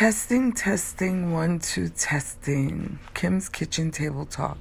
Testing, testing, one, two, testing. Kim's Kitchen Table Talk.